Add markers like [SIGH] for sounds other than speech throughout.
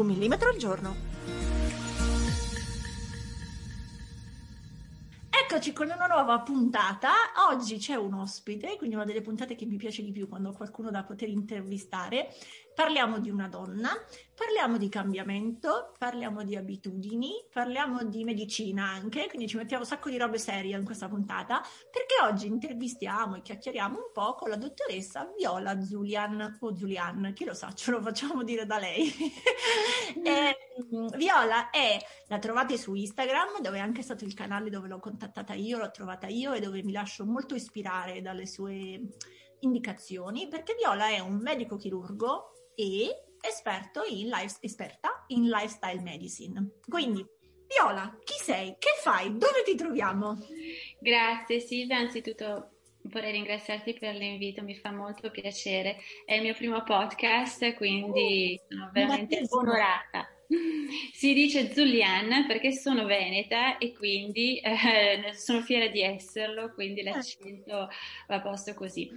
Un millimetro al giorno. Eccoci con una nuova puntata. Oggi c'è un ospite, quindi una delle puntate che mi piace di più quando ho qualcuno da poter intervistare. Parliamo di una donna, parliamo di cambiamento, parliamo di abitudini, parliamo di medicina anche, quindi ci mettiamo un sacco di robe serie in questa puntata, perché oggi intervistiamo e chiacchieriamo un po' con la dottoressa Viola Zulian, o Zulian, chi lo sa, ce lo facciamo dire da lei. e, [LAUGHS] ehm, Viola è, la trovate su Instagram, dove è anche stato il canale dove l'ho contattata io, l'ho trovata io e dove mi lascio molto ispirare dalle sue indicazioni, perché Viola è un medico chirurgo e esperto in life, esperta in lifestyle medicine. Quindi, Viola, chi sei? Che fai? Dove ti troviamo? Grazie Silvia, anzitutto vorrei ringraziarti per l'invito, mi fa molto piacere. È il mio primo podcast, quindi oh, sono veramente onorata. [LAUGHS] Si dice Zulian perché sono veneta e quindi eh, sono fiera di esserlo, quindi l'accento va a posto così.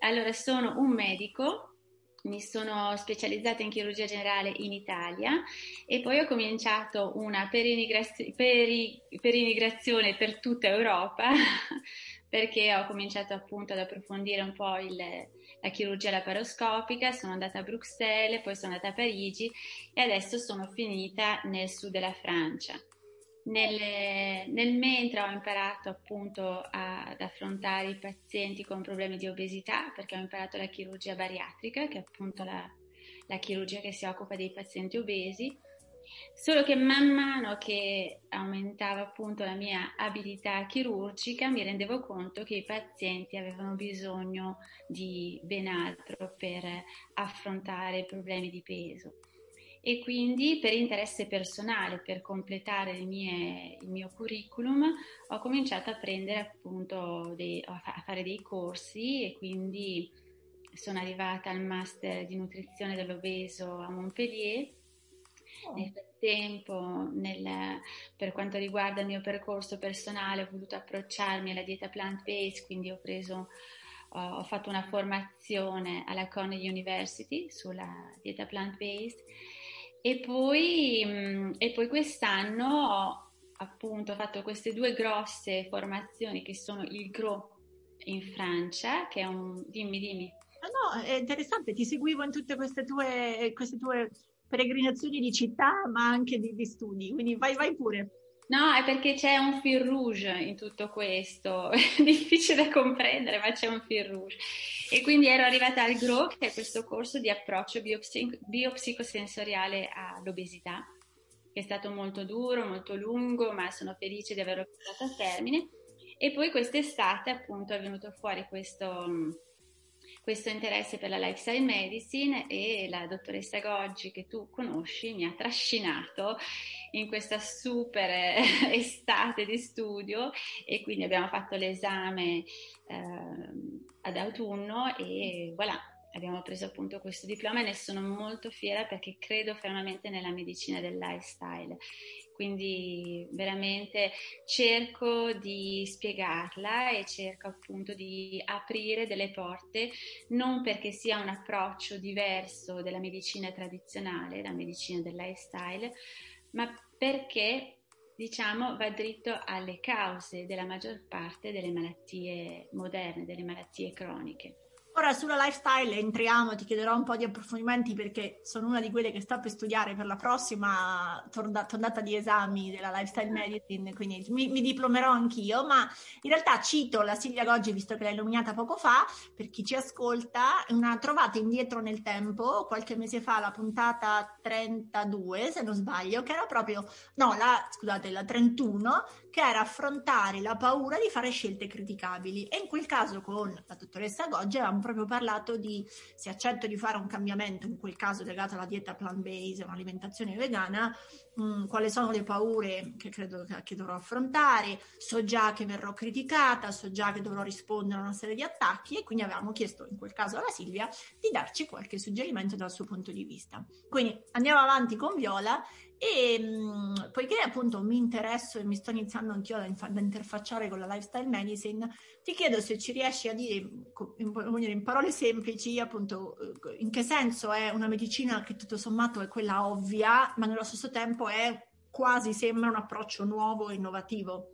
Allora, sono un medico mi sono specializzata in chirurgia generale in Italia e poi ho cominciato una perinigrazione per, per tutta Europa [LAUGHS] perché ho cominciato appunto ad approfondire un po' il, la chirurgia laparoscopica, sono andata a Bruxelles, poi sono andata a Parigi e adesso sono finita nel sud della Francia. Nel, nel, mentre ho imparato appunto a, ad affrontare i pazienti con problemi di obesità, perché ho imparato la chirurgia bariatrica, che è appunto la, la chirurgia che si occupa dei pazienti obesi, solo che man mano che aumentava appunto la mia abilità chirurgica mi rendevo conto che i pazienti avevano bisogno di ben altro per affrontare problemi di peso e quindi per interesse personale, per completare mie, il mio curriculum, ho cominciato a prendere appunto dei, a fare dei corsi e quindi sono arrivata al master di nutrizione dell'obeso a Montpellier. Oh. Nel frattempo, nel, per quanto riguarda il mio percorso personale, ho voluto approcciarmi alla dieta plant-based, quindi ho preso ho fatto una formazione alla Cornell University sulla dieta plant-based e poi, mm, e poi quest'anno ho appunto fatto queste due grosse formazioni che sono il GRO in Francia, che è un... dimmi, dimmi. Ah, no, è interessante, ti seguivo in tutte queste tue, queste tue peregrinazioni di città, ma anche di, di studi, quindi vai, vai pure. No, è perché c'è un fil rouge in tutto questo, [LAUGHS] è difficile da comprendere, ma c'è un fil rouge. E quindi ero arrivata al GRO, che è questo corso di approccio biopsic- biopsicosensoriale all'obesità, che è stato molto duro, molto lungo, ma sono felice di averlo portato a termine. E poi quest'estate appunto è venuto fuori questo questo interesse per la lifestyle medicine e la dottoressa Goggi che tu conosci mi ha trascinato in questa super [LAUGHS] estate di studio e quindi abbiamo fatto l'esame eh, ad autunno e voilà, abbiamo preso appunto questo diploma e ne sono molto fiera perché credo fermamente nella medicina del lifestyle quindi veramente cerco di spiegarla e cerco appunto di aprire delle porte, non perché sia un approccio diverso della medicina tradizionale, la medicina del lifestyle, ma perché diciamo va dritto alle cause della maggior parte delle malattie moderne, delle malattie croniche. Ora sulla lifestyle entriamo, ti chiederò un po' di approfondimenti perché sono una di quelle che sta per studiare per la prossima tornata di esami della lifestyle medicine, quindi mi, mi, diplomerò anch'io, ma in realtà cito la Silvia Goggi, visto che l'hai nominata poco fa, per chi ci ascolta, una trovata indietro nel tempo, qualche mese fa, la puntata 32, se non sbaglio, che era proprio, no, la, scusate, la 31, che era affrontare la paura di fare scelte criticabili. E in quel caso con la dottoressa Goggi avevamo proprio parlato di se accetto di fare un cambiamento, in quel caso legato alla dieta plant-based, un'alimentazione vegana, mh, mm, quali sono le paure che credo che, dovrò affrontare, so già che verrò criticata, so già che dovrò rispondere a una serie di attacchi e quindi avevamo chiesto in quel caso alla Silvia di darci qualche suggerimento dal suo punto di vista. Quindi andiamo avanti con Viola e mh, mm, poiché appunto mi interesso e mi sto iniziando anch'io ad, ad interfacciare con la lifestyle medicine, ti chiedo se ci riesci a dire in, in parole semplici appunto in che senso è una medicina che tutto sommato è quella ovvia, ma nello stesso tempo è quasi sembra un approccio nuovo e innovativo.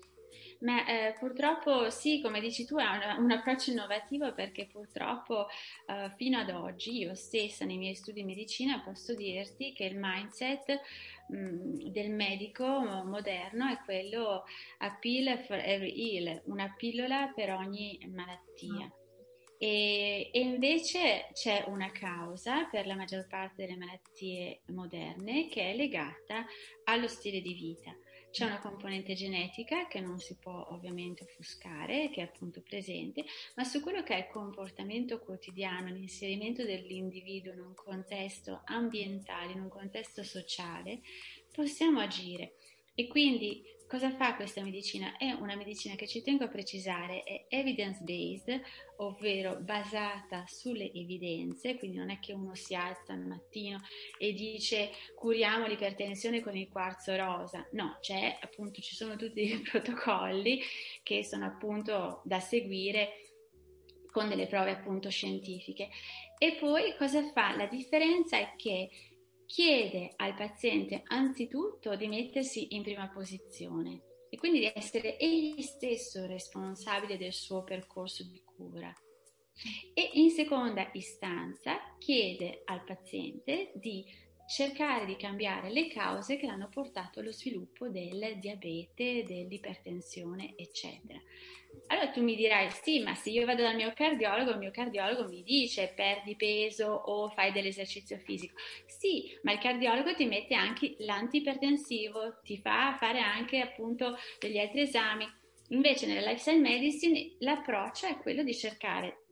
Ma eh, purtroppo sì, come dici tu, è un, un approccio innovativo perché purtroppo eh, fino ad oggi io stessa nei miei studi di medicina posso dirti che il mindset mh, mm, del medico moderno è quello a pill for every ill, una pillola per ogni malattia. E, e, invece c'è una causa per la maggior parte delle malattie moderne che è legata allo stile di vita. C'è una componente genetica che non si può ovviamente offuscare, che è appunto presente, ma su quello che è il comportamento quotidiano, l'inserimento dell'individuo in un contesto ambientale, in un contesto sociale, possiamo agire. E quindi Cosa fa questa medicina? È una medicina che ci tengo a precisare, è evidence based, ovvero basata sulle evidenze, quindi non è che uno si alza al mattino e dice curiamo l'ipertensione con il quarzo rosa, no, c'è appunto, ci sono tutti i [LAUGHS] protocolli che sono appunto da seguire con delle prove appunto scientifiche. E poi cosa fa? La differenza è che chiede al paziente anzitutto di mettersi in prima posizione e quindi di essere egli stesso responsabile del suo percorso di cura. E in seconda istanza chiede al paziente di cercare di cambiare le cause che hanno portato allo sviluppo del diabete, dell'ipertensione, eccetera. Allora tu mi dirai, sì, ma se io vado dal mio cardiologo, il mio cardiologo mi dice perdi peso o fai dell'esercizio fisico. Sì, ma il cardiologo ti mette anche l'antipertensivo, ti fa fare anche appunto degli altri esami. Invece nella lifestyle medicine l'approccio è quello di cercare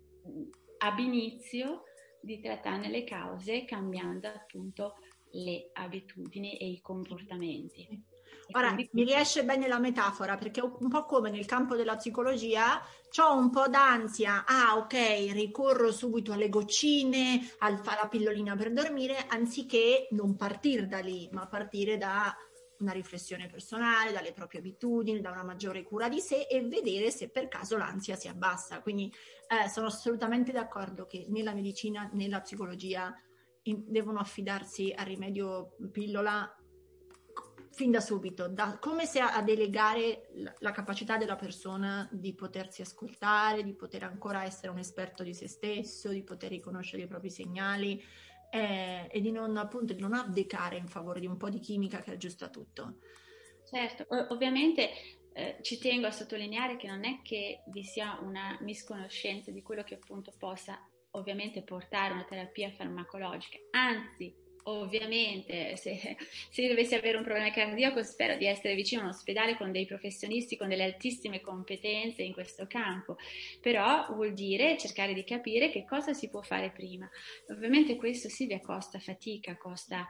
ab inizio di trattarne le cause cambiando appunto le abitudini e i comportamenti. Ora, mi riesce bene la metafora perché un po' come nel campo della psicologia ho un po' d'ansia, ah ok, ricorro subito alle goccine, al, alla pillolina per dormire, anziché non partire da lì, ma partire da una riflessione personale, dalle proprie abitudini, da una maggiore cura di sé e vedere se per caso l'ansia si abbassa. Quindi eh, sono assolutamente d'accordo che nella medicina, nella psicologia in, devono affidarsi al rimedio pillola fin da subito, da, come se a, a delegare la, la, capacità della persona di potersi ascoltare, di poter ancora essere un esperto di se stesso, di poter riconoscere i propri segnali eh, e di non appunto di non abdicare in favore di un po' di chimica che aggiusta tutto. Certo, ovviamente eh, ci tengo a sottolineare che non è che vi sia una misconoscenza di quello che appunto possa ovviamente portare una terapia farmacologica, anzi ovviamente se, se dovessi avere un problema cardiaco spero di essere vicino a un ospedale con dei professionisti con delle altissime competenze in questo campo, però vuol dire cercare di capire che cosa si può fare prima. Ovviamente questo Silvia costa fatica, costa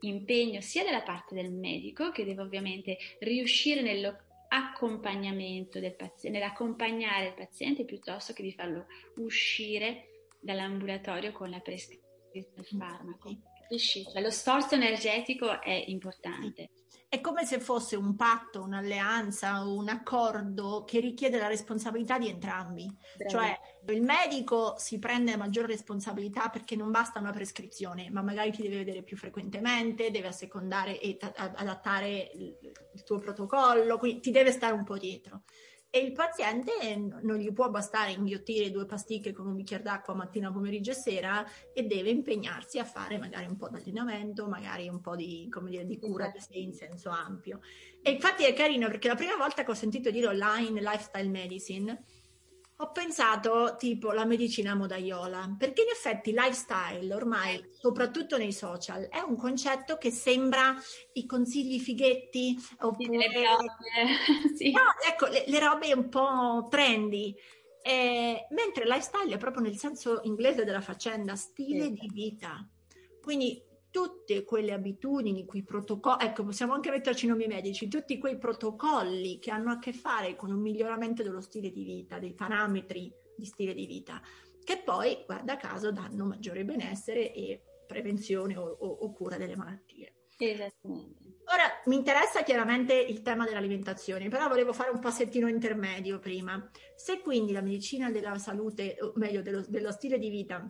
impegno sia dalla parte del medico che deve ovviamente riuscire nell'accompagnamento del paziente, nell'accompagnare il paziente piuttosto che di farlo uscire dall'ambulatorio con la prescrizione del farmaco. Capisci? Cioè, lo sforzo energetico è importante. È come se fosse un patto, un'alleanza, un accordo che richiede la responsabilità di entrambi. Bravo. Cioè il medico si prende maggiore responsabilità perché non basta una prescrizione, ma magari ti deve vedere più frequentemente, deve assecondare e t- adattare il tuo protocollo, quindi ti deve stare un po' dietro e il paziente non gli può bastare inghiottire due pasticche con un bicchiere d'acqua mattina, pomeriggio e sera e deve impegnarsi a fare magari un po' di allenamento, magari un po' di, dire, di cura sé in senso ampio. E infatti è carino perché la prima volta che ho sentito dire online lifestyle medicine ho pensato tipo la medicina modaiola, perché in effetti lifestyle ormai, soprattutto nei social, è un concetto che sembra i consigli fighetti oppure... Sì, [LAUGHS] sì. No, ecco, le, le robe un po' trendy. Eh, mentre lifestyle è proprio nel senso inglese della faccenda, stile sì. di vita. Quindi tutte quelle abitudini, quei protocolli, ecco, possiamo anche metterci i nomi medici, tutti quei protocolli che hanno a che fare con un miglioramento dello stile di vita, dei parametri di stile di vita, che poi, guarda caso, danno maggiore benessere e prevenzione o, o, o cura delle malattie. Esattamente. Ora mi interessa chiaramente il tema dell'alimentazione, però volevo fare un passettino intermedio prima. Se quindi la medicina della salute, o meglio dello, dello stile di vita,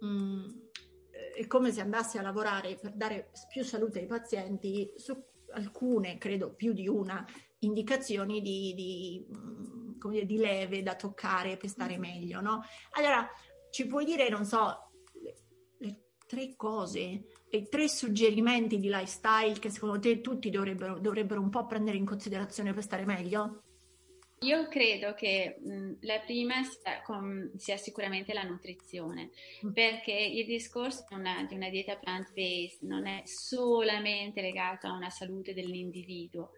mh, mm, è come se andasse a lavorare per dare più salute ai pazienti su alcune, credo più di una, indicazioni di, di, mm, dire, di leve da toccare per stare meglio, no? Allora, ci puoi dire, non so, le, le tre cose, i tre suggerimenti di lifestyle che secondo te tutti dovrebbero, dovrebbero un po' prendere in considerazione per stare meglio? Io credo che mh, la prima sia, com, sia, sicuramente la nutrizione, mm. perché il discorso di una, di una dieta plant-based non è solamente legato a una salute dell'individuo,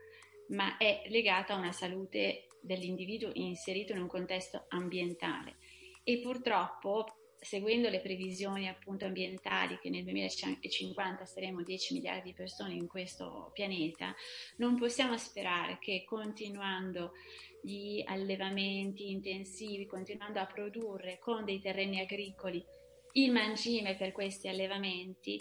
ma è legato a una salute dell'individuo inserito in un contesto ambientale. E purtroppo seguendo le previsioni appunto ambientali che nel 2050 saremo 10 miliardi di persone in questo pianeta, non possiamo sperare che continuando gli allevamenti intensivi, continuando a produrre con dei terreni agricoli il mangime per questi allevamenti,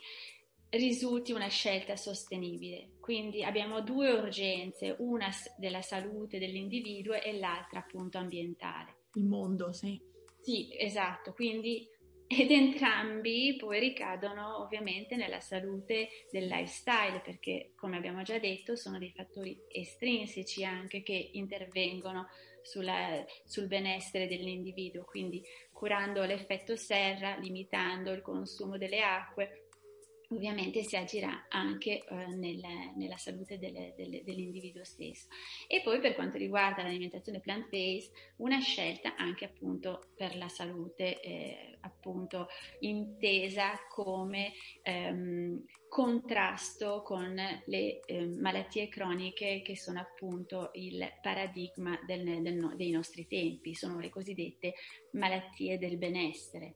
risulti una scelta sostenibile. Quindi abbiamo due urgenze, una della salute dell'individuo e l'altra appunto ambientale. Il mondo, sì. Sì, esatto. Quindi ed entrambi poi ricadono ovviamente nella salute del lifestyle perché come abbiamo già detto sono dei fattori estrinseci anche che intervengono sulla, sul benessere dell'individuo, quindi curando l'effetto serra, limitando il consumo delle acque, ovviamente si agirà anche eh, nel, nella salute delle, delle, dell'individuo stesso. E poi per quanto riguarda l'alimentazione plant-based, una scelta anche appunto per la salute, eh, appunto intesa come ehm, contrasto con le eh, malattie croniche che sono appunto il paradigma del, del, dei nostri tempi, sono le cosiddette malattie del benessere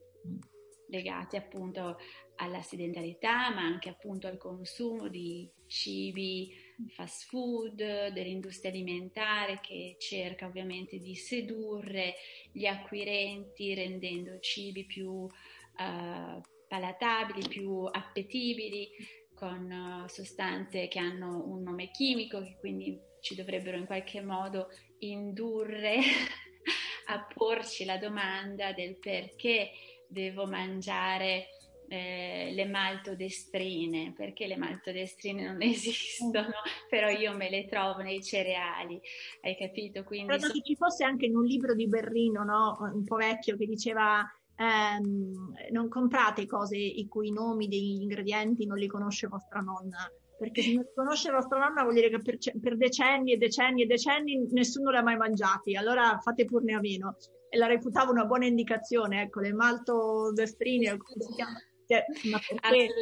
legate appunto alla sedentarietà, ma anche appunto al consumo di cibi fast food, dell'industria alimentare che cerca ovviamente di sedurre gli acquirenti rendendo cibi più uh, palatabili, più appetibili, con uh, sostanze che hanno un nome chimico che quindi ci dovrebbero in qualche modo indurre [LAUGHS] a porci la domanda del perché devo mangiare eh, le maltodestrine, perché le maltodestrine non [LAUGHS] esistono, però io me le trovo nei cereali, hai capito? Quindi Credo so- che ci fosse anche in un libro di Berrino, no? un po' vecchio, che diceva ehm, non comprate cose i cui nomi degli ingredienti non li conosce vostra nonna, perché se non conosce vostra nonna vuol dire che per, per, decenni e decenni e decenni nessuno li ha mai mangiati, allora fate purne a meno. E la reputavo una buona indicazione, ecco, le maltodestrine, come si chiama? Cioè, ma perché...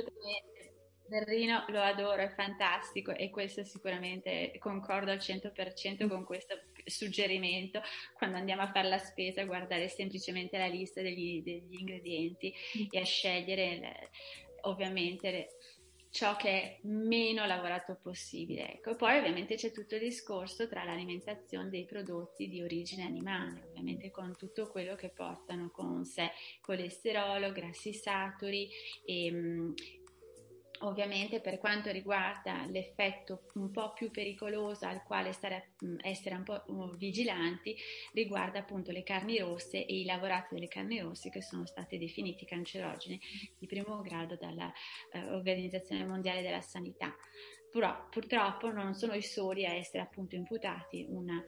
Berrino lo adoro, è fantastico e questo sicuramente concordo al 100% con questo suggerimento quando andiamo a fare la spesa, guardare semplicemente la lista degli, degli ingredienti mm. e a scegliere le, ovviamente le, ciò che è meno lavorato possibile. Ecco. Poi ovviamente c'è tutto il discorso tra l'alimentazione dei prodotti di origine animale, ovviamente con tutto quello che portano con sé colesterolo, grassi saturi e, mm, Ovviamente per quanto riguarda l'effetto un po' più pericoloso al quale stare, mm, essere un po' mm, vigilanti, riguarda appunto le carni rosse e i lavorati delle carni rosse che sono state definiti cancerogene di primo grado dall'Organizzazione eh, Mondiale della Sanità. Però purtroppo non sono i soli a essere appunto imputati una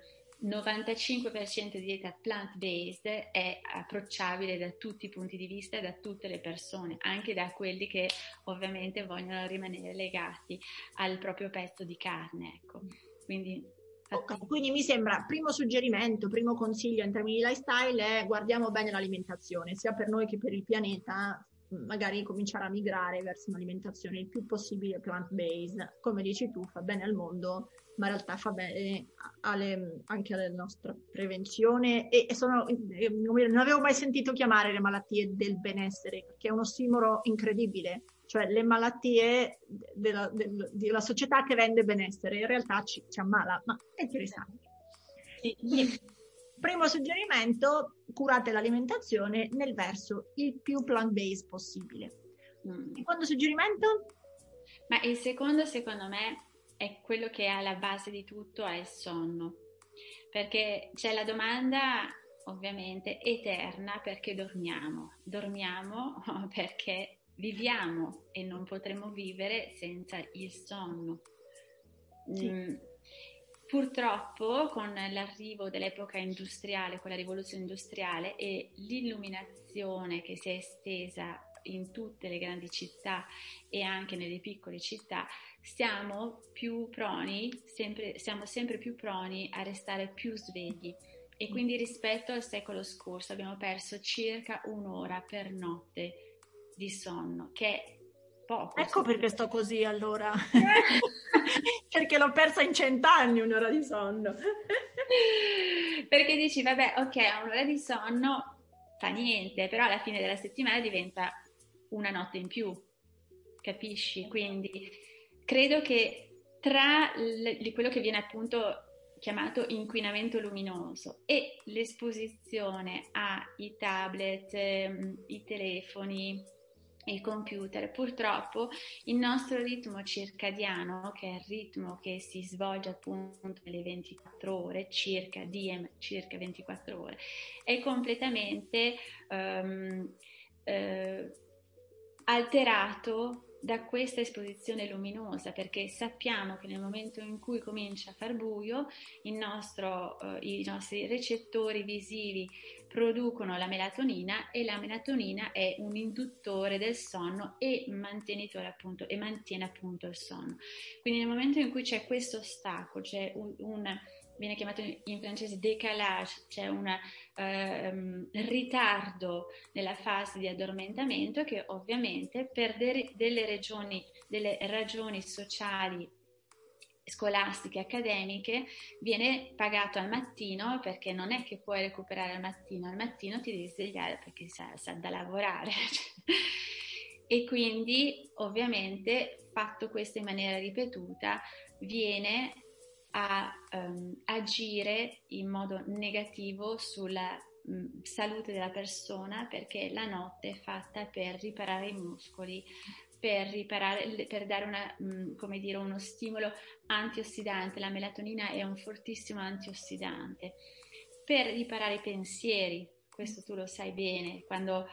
95% di dieta plant-based è approcciabile da tutti i punti di vista, da tutte le persone, anche da quelli che ovviamente vogliono rimanere legati al proprio pezzo di carne. Ecco. Quindi, okay, quindi mi sembra, primo suggerimento, primo consiglio in termini di lifestyle è guardiamo bene l'alimentazione, sia per noi che per il pianeta, magari cominciare a migrare verso un'alimentazione il più possibile plant-based. Come dici tu, fa bene al mondo, ma in realtà fa bene alle, anche alla nostra prevenzione e, e sono, non avevo mai sentito chiamare le malattie del benessere, che è un ossimoro incredibile, cioè le malattie della, del, della società che vende benessere, in realtà ci, ci ammala, ma è interessante. Sì. Primo suggerimento, curate l'alimentazione nel verso il più plant-based possibile. Mm. Secondo suggerimento? Ma il secondo, secondo me, è quello che è alla base di tutto, è il sonno. Perché c'è la domanda, ovviamente, eterna, perché dormiamo? Dormiamo [LAUGHS] perché viviamo e non potremo vivere senza il sonno. Sì. Mm Purtroppo con l'arrivo dell'epoca industriale, con la rivoluzione industriale e l'illuminazione che si è estesa in tutte le grandi città e anche nelle piccole città, siamo proni, sempre, siamo sempre più proni a restare più svegli. E quindi rispetto al secolo scorso abbiamo perso circa un'ora per notte di sonno, che è poco. Ecco perché sto così allora. [LAUGHS] perché l'ho persa in cent'anni un'ora di sonno. perché dici, vabbè, ok, un'ora di sonno fa niente, però alla fine della settimana diventa una notte in più, capisci? Quindi credo che tra l- quello che viene appunto chiamato inquinamento luminoso e l'esposizione ai tablet, ehm, i telefoni, il computer. Purtroppo il nostro ritmo circadiano, che è il ritmo che si svolge appunto nelle 24 ore, circa DM, circa 24 ore, è completamente um, uh, alterato da questa esposizione luminosa perché sappiamo che nel momento in cui comincia a far buio nostro, uh, i nostri recettori visivi producono la melatonina e la melatonina è un induttore del sonno e mantenitore appunto e mantiene appunto il sonno. Quindi nel momento in cui c'è questo ostacolo, c'è un, un viene chiamato in francese décalage, c'è un uh, ritardo nella fase di addormentamento che ovviamente per de- delle, regioni, delle ragioni sociali scolastiche, accademiche, viene pagato al mattino perché non è che puoi recuperare al mattino, al mattino ti devi svegliare perché sa, sa da lavorare. [LAUGHS] e quindi ovviamente fatto questo in maniera ripetuta viene a um, agire in modo negativo sulla um, salute della persona perché la notte è fatta per riparare i muscoli, per, riparare, per dare una, mh, come dire, uno stimolo antiossidante. La melatonina è un fortissimo antiossidante. Per riparare i pensieri, questo tu lo sai bene, quando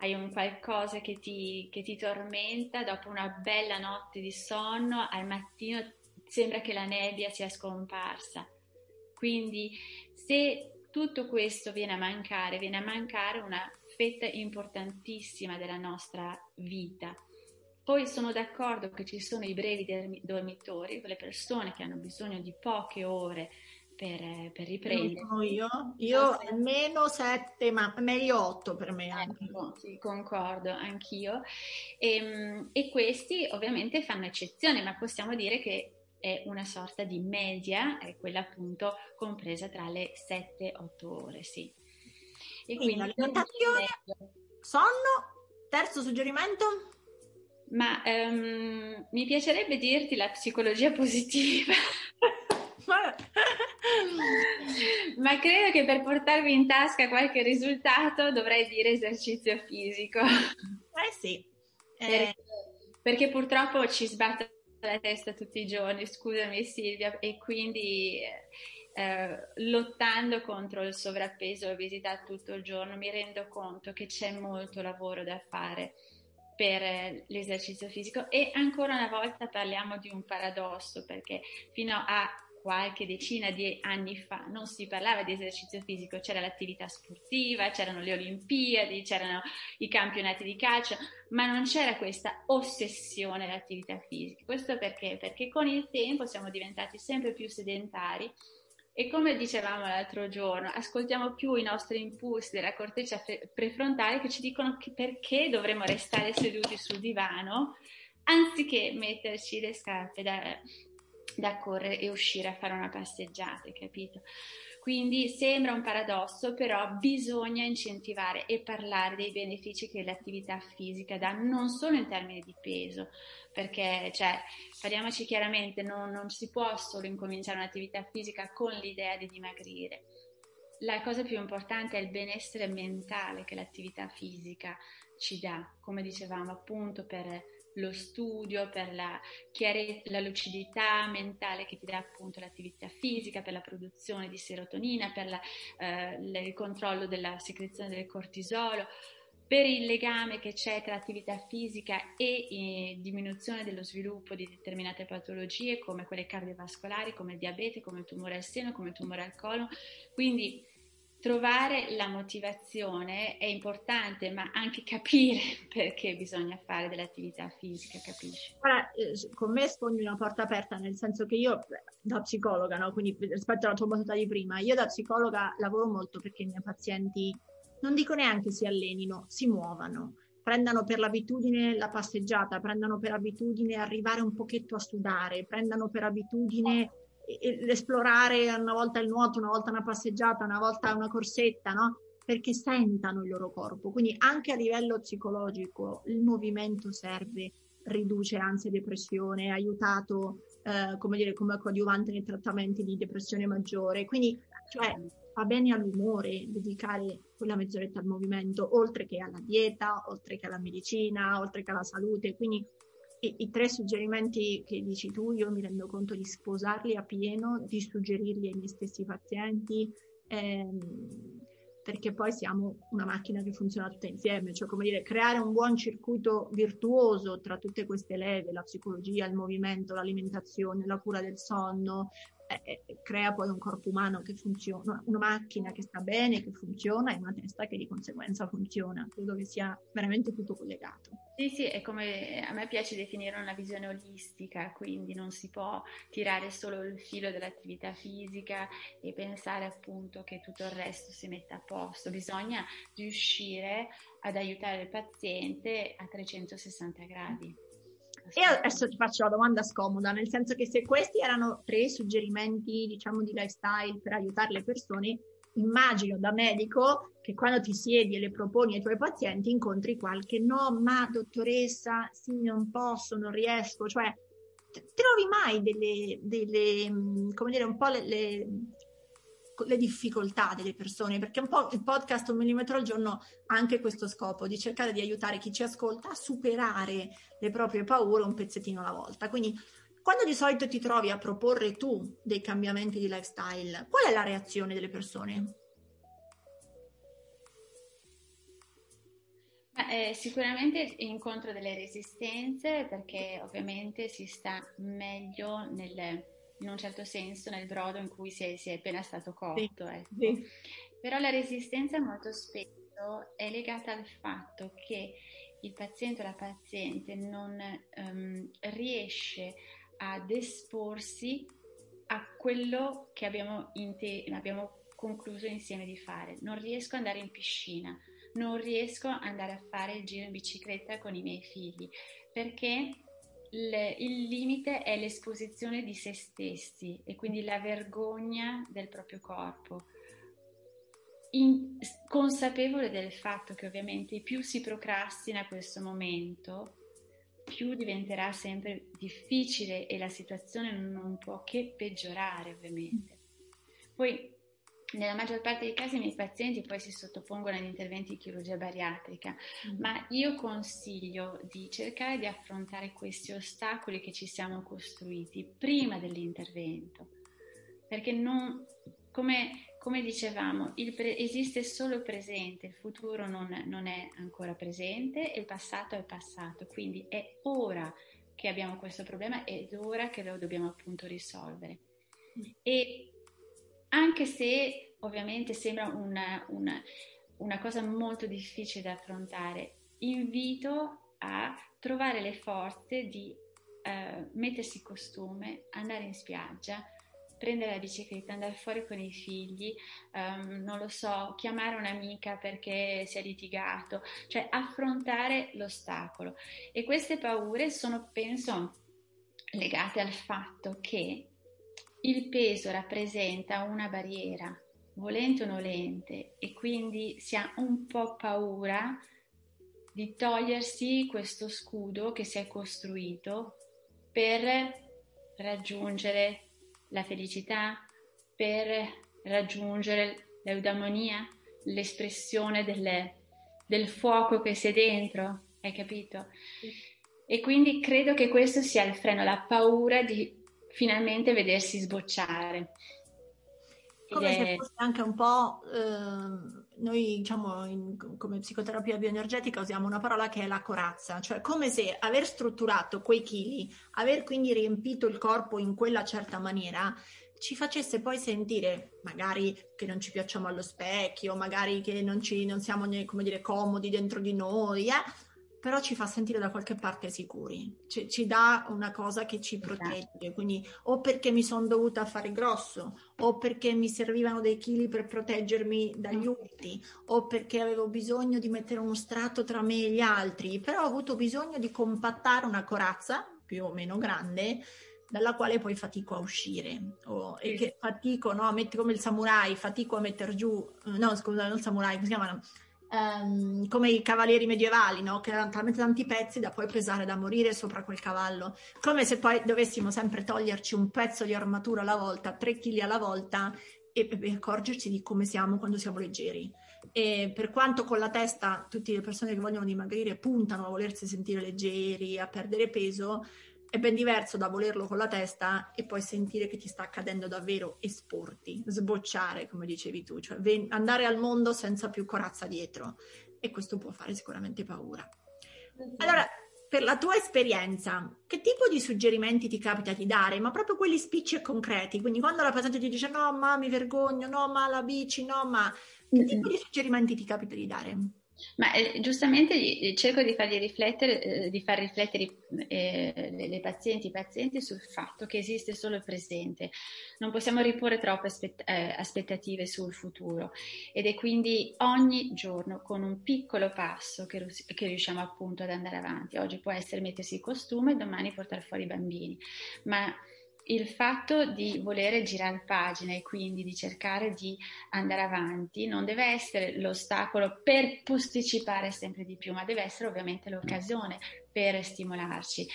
hai un qualcosa che ti, che ti tormenta, dopo una bella notte di sonno, al mattino sembra che la nebbia sia scomparsa. Quindi se tutto questo viene a mancare, viene a mancare una fetta importantissima della nostra vita. Poi sono d'accordo che ci sono i brevi dormitori, quelle persone che hanno bisogno di poche ore per, per riprendere. Io, io almeno sette, ma meglio otto per me. Ecco, sì, concordo, anch'io. E, ehm, e questi ovviamente fanno eccezione, ma possiamo dire che è una sorta di media, è quella appunto compresa tra le 7 e 8 ore, sì. E quindi, quindi alimentazione, sonno, terzo suggerimento? Ma um, mi piacerebbe dirti la psicologia positiva. [LAUGHS] Ma credo che per portarvi in tasca qualche risultato dovrei dire esercizio fisico. Eh sì. Eh... Perché, perché, purtroppo ci sbatte la testa tutti i giorni, scusami Silvia, e quindi eh, lottando contro il sovrappeso e l'obesità tutto il giorno mi rendo conto che c'è molto lavoro da fare per eh, l'esercizio fisico e ancora una volta parliamo di un paradosso perché fino a qualche decina di anni fa non si parlava di esercizio fisico, c'era l'attività sportiva, c'erano le Olimpiadi, c'erano i campionati di calcio, ma non c'era questa ossessione all'attività fisica. Questo perché? Perché con il tempo siamo diventati sempre più sedentari E come dicevamo l'altro giorno, ascoltiamo più i nostri impulsi della corteccia prefrontale che ci dicono che perché dovremmo restare seduti sul divano anziché metterci le scarpe da, da correre e uscire a fare una passeggiata, capito? Quindi sembra un paradosso, però bisogna incentivare e parlare dei benefici che l'attività fisica dà, non solo in termini di peso, perché, cioè, parliamoci chiaramente, non, non si può solo incominciare un'attività fisica con l'idea di dimagrire. La cosa più importante è il benessere mentale che l'attività fisica ci dà, come dicevamo appunto per lo studio, per la, chiare- la lucidità mentale che ti dà appunto l'attività fisica, per la produzione di serotonina, per la, eh, il controllo della secrezione del cortisolo, per il legame che c'è tra attività fisica e eh, diminuzione dello sviluppo di determinate patologie come quelle cardiovascolari, come il diabete, come il tumore al seno, come il tumore al colon. Quindi trovare la motivazione è importante, ma anche capire [LAUGHS] perché bisogna fare dell'attività fisica, capisci? Ora, eh, con me sfondi una porta aperta, nel senso che io da psicologa, no? quindi rispetto alla tua battuta di prima, io da psicologa lavoro molto perché i miei pazienti, non dico neanche si allenino, si muovano prendano per l'abitudine la passeggiata, prendano per abitudine arrivare un pochetto a sudare, prendano per abitudine l'esplorare una volta il nuoto, una volta una passeggiata, una volta una corsetta, no? Perché sentano il loro corpo. Quindi anche a livello psicologico il movimento serve, riduce ansia e depressione, è aiutato eh, come dire, come coadiuvante nei trattamenti di depressione maggiore. Quindi, cioè, fa bene all'umore dedicare quella mezz'oretta al movimento, oltre che alla dieta, oltre che alla medicina, oltre che alla salute. Quindi i, i, tre suggerimenti che dici tu, io mi rendo conto di sposarli a pieno, di suggerirli ai miei stessi pazienti, ehm, perché poi siamo una macchina che funziona tutta insieme, cioè come dire, creare un buon circuito virtuoso tra tutte queste leve, la psicologia, il movimento, l'alimentazione, la cura del sonno, eh, eh, crea poi un corpo umano che funziona, una macchina che sta bene, che funziona e una testa che di conseguenza funziona. Credo che sia veramente tutto collegato. Sì, sì, è come a me piace definire una visione olistica, quindi non si può tirare solo il filo dell'attività fisica e pensare appunto che tutto il resto si metta a posto. Bisogna riuscire ad aiutare il paziente a 360 gradi. E adesso ti faccio la domanda scomoda, nel senso che se questi erano tre suggerimenti, diciamo, di lifestyle per aiutare le persone, immagino da medico che quando ti siedi e le proponi ai tuoi pazienti incontri qualche no, ma dottoressa, sì, non posso, non riesco, cioè trovi mai delle, delle come dire, un po' le, le le difficoltà delle persone, perché un po' il podcast un millimetro al giorno ha anche questo scopo di cercare di aiutare chi ci ascolta a superare le proprie paure un pezzettino alla volta. Quindi quando di solito ti trovi a proporre tu dei cambiamenti di lifestyle, qual è la reazione delle persone? Eh, sicuramente incontro delle resistenze perché ovviamente si sta meglio nelle in un certo senso nel brodo in cui si è, si è appena stato cotto. Sì, ecco. sì. Però la resistenza molto spesso è legata al fatto che il paziente o la paziente non um, riesce ad esporsi a quello che abbiamo, te- abbiamo concluso insieme di fare. Non riesco ad andare in piscina, non riesco ad andare a fare il giro in bicicletta con i miei figli perché le, il limite è l'esposizione di se stessi e quindi la vergogna del proprio corpo. In, consapevole del fatto che ovviamente più si procrastina questo momento, più diventerà sempre difficile e la situazione non può che peggiorare ovviamente. Poi nella maggior parte dei casi i miei pazienti poi si sottopongono agli interventi di chirurgia bariatrica, mm. ma io consiglio di cercare di affrontare questi ostacoli che ci siamo costruiti prima dell'intervento, perché non, come, come dicevamo, pre- esiste solo il presente, il futuro non, non è ancora presente e il passato è passato, quindi è ora che abbiamo questo problema ed ora che lo dobbiamo appunto risolvere. Mm. E anche se ovviamente sembra una, una, una cosa molto difficile da affrontare, invito a trovare le forze di uh, mettersi costume, andare in spiaggia, prendere la bicicletta, andare fuori con i figli, um, non lo so, chiamare un'amica perché si è litigato, cioè affrontare l'ostacolo. E queste paure sono, penso, legate al fatto che il peso rappresenta una barriera, volente o nolente, e quindi si ha un po' paura di togliersi questo scudo che si è costruito per raggiungere la felicità, per raggiungere l'eudamonia, l'espressione delle, del fuoco che c'è dentro, hai capito? E quindi credo che questo sia il freno, la paura di finalmente vedersi sbocciare. Come se fosse anche un po', eh, noi diciamo in, come psicoterapia bioenergetica usiamo una parola che è la corazza, cioè come se aver strutturato quei chili, aver quindi riempito il corpo in quella certa maniera, ci facesse poi sentire magari che non ci piacciamo allo specchio, magari che non, ci, non siamo come dire, comodi dentro di noi, eh? Però ci fa sentire da qualche parte sicuri, ci, ci dà una cosa che ci esatto. protegge, quindi o perché mi sono dovuta fare grosso, o perché mi servivano dei chili per proteggermi dagli mm. urti, o perché avevo bisogno di mettere uno strato tra me e gli altri, però ho avuto bisogno di compattare una corazza più o meno grande dalla quale poi fatico a uscire o, e che fatico no, a mettere come il samurai, fatico a mettere giù, no scusa, non il samurai, come si chiamano? Um, come i cavalieri medievali, no? che erano talmente tanti pezzi da poi pesare da morire sopra quel cavallo, come se poi dovessimo sempre toglierci un pezzo di armatura alla volta, tre chili alla volta e, e accorgerci di come siamo quando siamo leggeri. E per quanto con la testa tutte le persone che vogliono dimagrire puntano a volersi sentire leggeri, a perdere peso, è ben diverso da volerlo con la testa e poi sentire che ti sta accadendo davvero esporti, sbocciare, come dicevi tu, cioè ven- andare al mondo senza più corazza dietro e questo può fare sicuramente paura. Mm-hmm. Allora, per la tua esperienza, che tipo di suggerimenti ti capita di dare? Ma proprio quelli spicci e concreti, quindi quando la paziente ti dice no, ma mi vergogno, no, ma la bici, no, ma che tipo di suggerimenti ti capita di dare? Ma eh, giustamente cerco di fargli riflettere, eh, di far riflettere eh, le, le, pazienti, i pazienti sul fatto che esiste solo il presente. Non possiamo riporre troppe aspett- eh, aspettative sul futuro ed è quindi ogni giorno con un piccolo passo che, che, riusciamo appunto ad andare avanti. Oggi può essere mettersi il costume, domani portare fuori i bambini, ma il fatto di volere girare pagina e quindi di cercare di andare avanti non deve essere l'ostacolo per posticipare sempre di più, ma deve essere ovviamente l'occasione per stimolarci.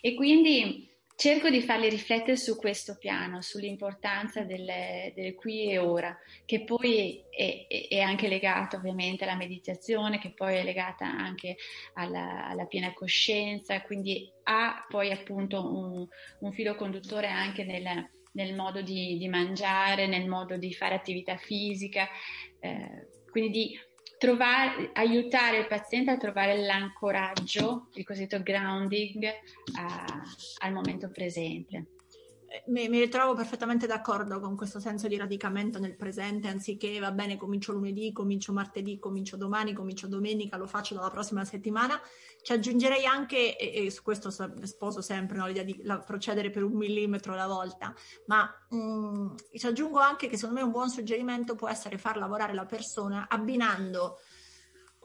E quindi cerco di farli riflettere su questo piano, sull'importanza del, del qui e ora, che poi è, è, anche legato ovviamente alla meditazione, che poi è legata anche alla, alla piena coscienza, quindi ha poi appunto un, un filo conduttore anche nel, nel modo di, di, mangiare, nel modo di fare attività fisica, eh, quindi di trovare, aiutare il paziente a trovare l'ancoraggio, il cosiddetto grounding, a, al momento presente. Mi, mi, trovo perfettamente d'accordo con questo senso di radicamento nel presente, anziché va bene, comincio lunedì, comincio martedì, comincio domani, comincio domenica, lo faccio dalla prossima settimana. Ci aggiungerei anche, e, e su questo sposo sempre no, l'idea di la, procedere per un millimetro alla volta, ma mh, mm, ci aggiungo anche che secondo me un buon suggerimento può essere far lavorare la persona abbinando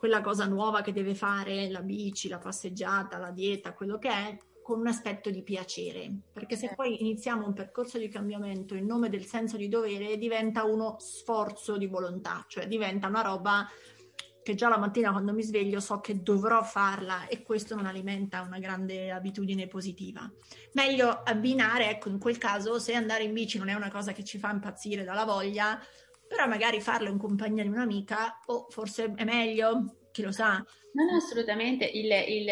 quella cosa nuova che deve fare, la bici, la passeggiata, la dieta, quello che è, con un aspetto di piacere, perché se poi iniziamo un percorso di cambiamento in nome del senso di dovere diventa uno sforzo di volontà, cioè diventa una roba che già la mattina quando mi sveglio so che dovrò farla e questo non alimenta una grande abitudine positiva. Meglio abbinare, ecco, in quel caso se andare in bici non è una cosa che ci fa impazzire dalla voglia, però magari farlo in compagnia di un'amica o forse è meglio, chi lo sa. No, no, assolutamente. Il, il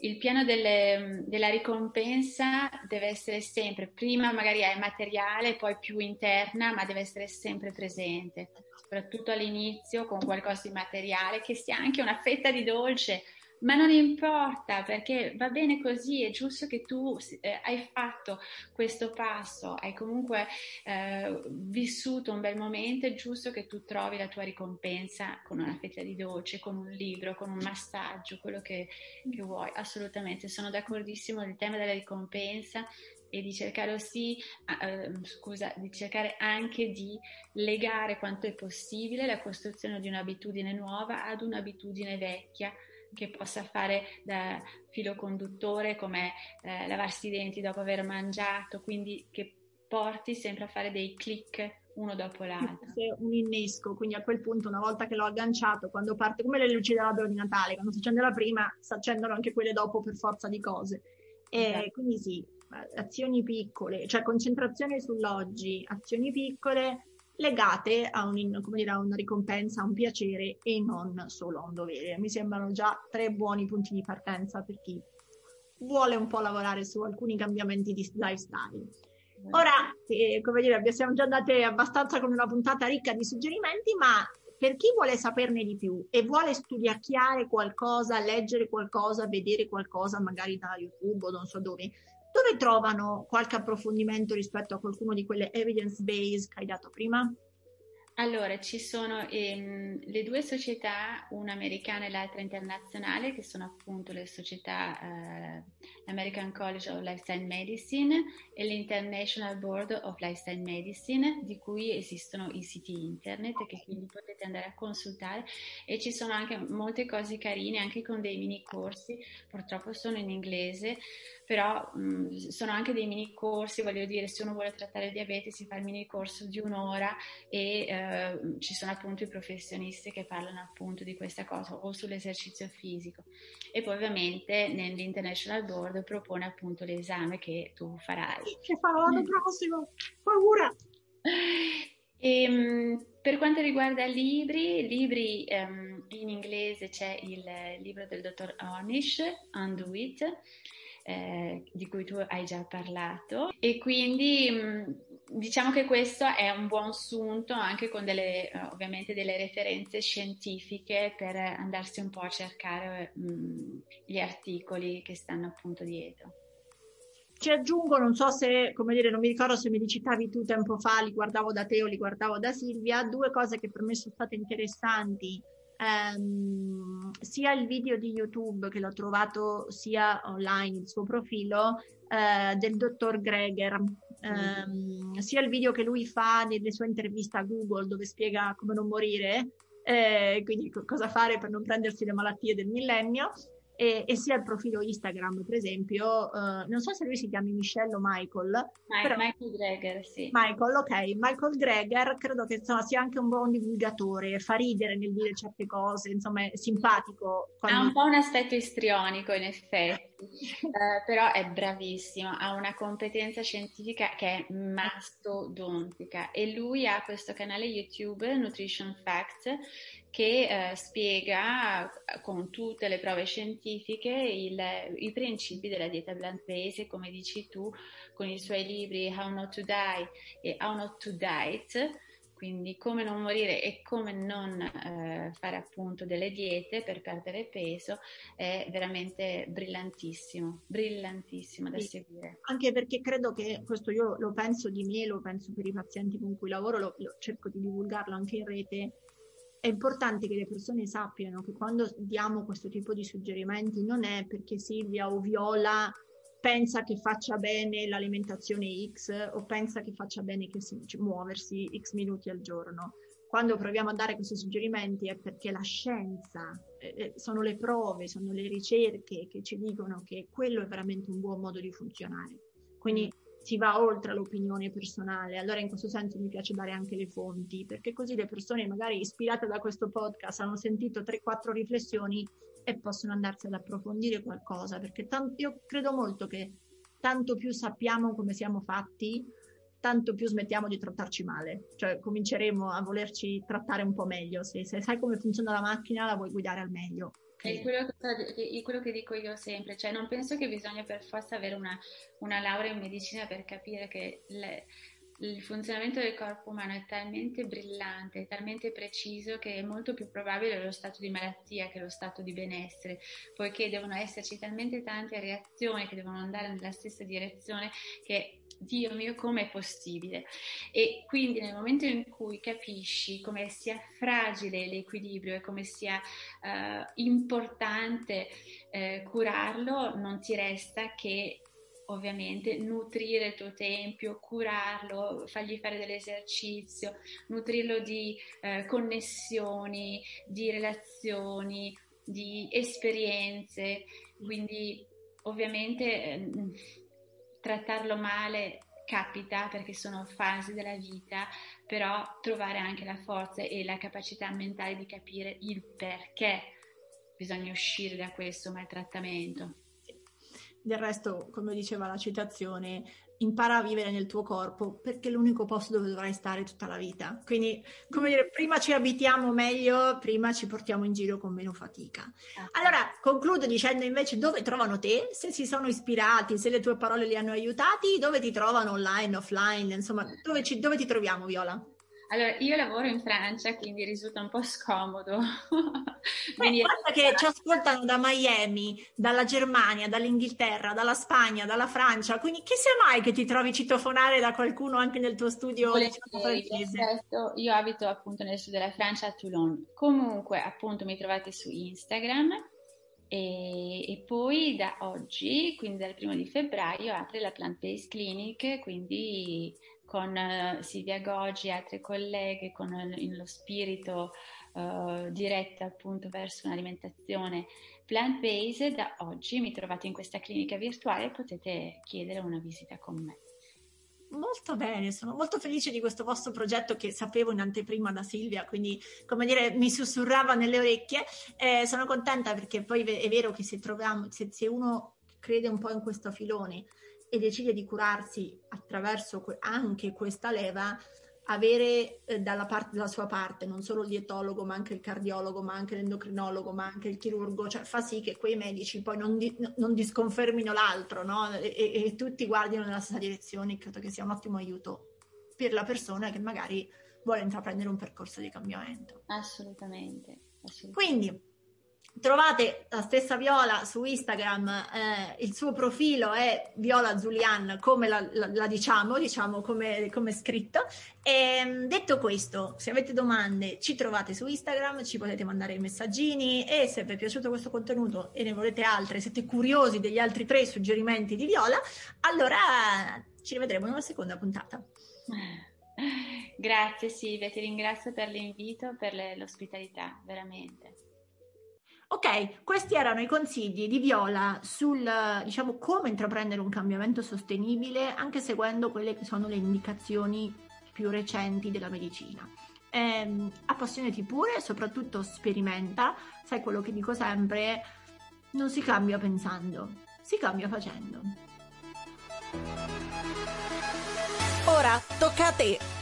il piano delle, della ricompensa deve essere sempre, prima magari è materiale, poi più interna, ma deve essere sempre presente, soprattutto all'inizio con qualcosa di materiale, che sia anche una fetta di dolce, ma non importa perché va bene così, è giusto che tu eh, hai fatto questo passo, hai comunque eh, vissuto un bel momento, è giusto che tu trovi la tua ricompensa con una fetta di dolce, con un libro, con un massaggio, quello che, che vuoi, assolutamente, sono d'accordissimo, il tema della ricompensa e di cercare sì, eh, scusa, di cercare anche di legare quanto è possibile la costruzione di un'abitudine nuova ad un'abitudine vecchia che possa fare da filo conduttore come eh, lavarsi i denti dopo aver mangiato, quindi che porti sempre a fare dei click uno dopo l'altro. Un innesco, quindi a quel punto una volta che l'ho agganciato, quando parte come le luci dell'albero di Natale, quando si accende la prima, si accendono anche quelle dopo per forza di cose. E esatto. quindi sì, azioni piccole, cioè concentrazione sull'oggi, azioni piccole legate a, un, dire, a, una ricompensa, a un piacere e non solo a un dovere. Mi sembrano già tre buoni punti di partenza per chi vuole un po' lavorare su alcuni cambiamenti di lifestyle. Ora, eh, come dire, siamo già andate abbastanza con una puntata ricca di suggerimenti, ma per chi vuole saperne di più e vuole studiacchiare qualcosa, leggere qualcosa, vedere qualcosa, magari da YouTube o non so dove, dove trovano qualche approfondimento rispetto a qualcuno di quelle evidence base che hai dato prima? Allora, ci sono ehm, le due società, una americana e l'altra internazionale, che sono appunto le società eh, American College of Lifestyle Medicine e l'International Board of Lifestyle Medicine, di cui esistono i siti internet che quindi potete andare a consultare. E ci sono anche molte cose carine, anche con dei mini corsi, purtroppo sono in inglese, però mh, sono anche dei mini corsi, voglio dire, se uno vuole trattare il diabete si fa il mini corso di un'ora e eh, ci sono appunto i professionisti che parlano appunto di questa cosa o sull'esercizio fisico. E poi ovviamente nell'International Board propone appunto l'esame che tu farai. Che farò l'anno prossimo, paura! E, [LAUGHS] ehm, per quanto riguarda libri, libri um, in inglese c'è il libro del dottor Ornish, Undo It, eh, di cui tu hai già parlato e quindi mh, diciamo che questo è un buon sunto anche con delle ovviamente delle referenze scientifiche per andarsi un po' a cercare mh, gli articoli che stanno appunto dietro. Ci aggiungo, non so se, come dire, non mi ricordo se me li citavi tu tempo fa, li guardavo da te o li guardavo da Silvia, due cose che per me sono state interessanti ehm, sia il video di YouTube che l'ho trovato sia online, il suo profilo, eh, del dottor Greger, ehm, sia il video che lui fa nelle sue interviste a Google dove spiega come non morire, eh, quindi cosa fare per non prendersi le malattie del millennio, e, e sia il profilo Instagram, per esempio, uh, non so se lui si chiami Michelle o Michael. Ma- però... Michael Greger, sì. Michael, ok. Michael Greger credo che insomma, sia anche un buon divulgatore, fa ridere nel dire certe cose, insomma è simpatico. Quando... Ha un po' un aspetto istrionico in effetti, uh, [LAUGHS] però è bravissimo, ha una competenza scientifica che è mastodontica e lui ha questo canale YouTube, Nutrition Facts, che eh, spiega con tutte le prove scientifiche il, i principi della dieta plant-based, come dici tu, con i suoi libri How Not to Die e How Not to Diet, quindi come non morire e come non eh, fare appunto delle diete per perdere peso, è veramente brillantissimo, brillantissimo da sì. seguire. Anche perché credo che questo io lo penso di me, lo penso per i pazienti con cui lavoro, lo, lo cerco di divulgarlo anche in rete è importante che le persone sappiano che quando diamo questo tipo di suggerimenti non è perché Silvia o Viola pensa che faccia bene l'alimentazione X o pensa che faccia bene che si, muoversi X minuti al giorno. Quando proviamo a dare questi suggerimenti è perché la scienza, eh, eh sono le prove, sono le ricerche che ci dicono che quello è veramente un buon modo di funzionare. Quindi si va oltre l'opinione personale. Allora in questo senso mi piace dare anche le fonti, perché così le persone magari ispirate da questo podcast hanno sentito 3-4 riflessioni e possono andarsi ad approfondire qualcosa, perché t- io credo molto che tanto più sappiamo come siamo fatti, tanto più smettiamo di trattarci male, cioè cominceremo a volerci trattare un po' meglio, se, se sai come funziona la macchina la vuoi guidare al meglio. È quello, che, quello che dico io sempre, cioè non penso che bisogna per forza avere una, una laurea in medicina per capire che le, il funzionamento del corpo umano è talmente brillante, talmente preciso che è molto più probabile lo stato di malattia che lo stato di benessere, poiché devono esserci talmente tante reazioni che devono andare nella stessa direzione che Dio mio, come è possibile? E quindi nel momento in cui capisci come sia fragile l'equilibrio e come sia uh, importante uh, curarlo, non ti resta che ovviamente nutrire il tuo tempio, curarlo, fargli fare dell'esercizio, nutrirlo di eh, connessioni, di relazioni, di esperienze, quindi ovviamente eh, trattarlo male capita perché sono fasi della vita, però trovare anche la forza e la capacità mentale di capire il perché bisogna uscire da questo maltrattamento. Del resto, come diceva la citazione, impara a vivere nel tuo corpo perché è l'unico posto dove dovrai stare tutta la vita. Quindi, come dire, prima ci abitiamo meglio, prima ci portiamo in giro con meno fatica. Ah. Allora, concludo dicendo invece dove trovano te, se si sono ispirati, se le tue parole li hanno aiutati, dove ti trovano online, offline, insomma, dove, ci, dove ti troviamo, Viola? Allora, io lavoro in Francia, quindi risulta un po' scomodo. [LAUGHS] Venire... Guarda che ci ascoltano da Miami, dalla Germania, dall'Inghilterra, dalla Spagna, dalla Francia, quindi chi sia mai che ti trovi citofonare da qualcuno anche nel tuo studio francese? Io abito appunto nel sud della Francia, a Toulon. Comunque, appunto, mi trovate su Instagram e, e, poi da oggi, quindi dal primo di febbraio, apre la Plant Based Clinic, quindi con uh, Silvia Goggi e altre colleghe, con uh, lo spirito uh, diretto appunto verso un'alimentazione plant-based, da oggi mi trovate in questa clinica virtuale e potete chiedere una visita con me. Molto bene, sono molto felice di questo vostro progetto che sapevo in anteprima da Silvia, quindi come dire mi sussurrava nelle orecchie. Eh, sono contenta perché poi è vero che se troviamo, se, se uno crede un po' in questo filone e decide di curarsi attraverso anche questa leva, avere eh, dalla, parte, dalla sua parte non solo il dietologo, ma anche il cardiologo, ma anche l'endocrinologo, ma anche il chirurgo, cioè fa sì che quei medici poi non, di, non disconfermino l'altro no? e, e, e tutti guardino nella stessa direzione. Credo che sia un ottimo aiuto per la persona che magari vuole intraprendere un percorso di cambiamento. Assolutamente. assolutamente. Quindi Trovate la stessa Viola su Instagram, eh, il suo profilo è Viola Zulian, come la, la, la diciamo, diciamo come, come scritto. E, ehm, detto questo, se avete domande ci trovate su Instagram, ci potete mandare i messaggini e se vi è piaciuto questo contenuto e ne volete altre, siete curiosi degli altri tre suggerimenti di Viola, allora ci rivedremo in una seconda puntata. Grazie Silvia, ti ringrazio per l'invito, per l'ospitalità, veramente. Ok, questi erano i consigli di Viola sul, diciamo, come intraprendere un cambiamento sostenibile anche seguendo quelle che sono le indicazioni più recenti della medicina. Eh, appassionati pure, soprattutto sperimenta, sai quello che dico sempre, non si cambia pensando, si cambia facendo. Ora tocca a te!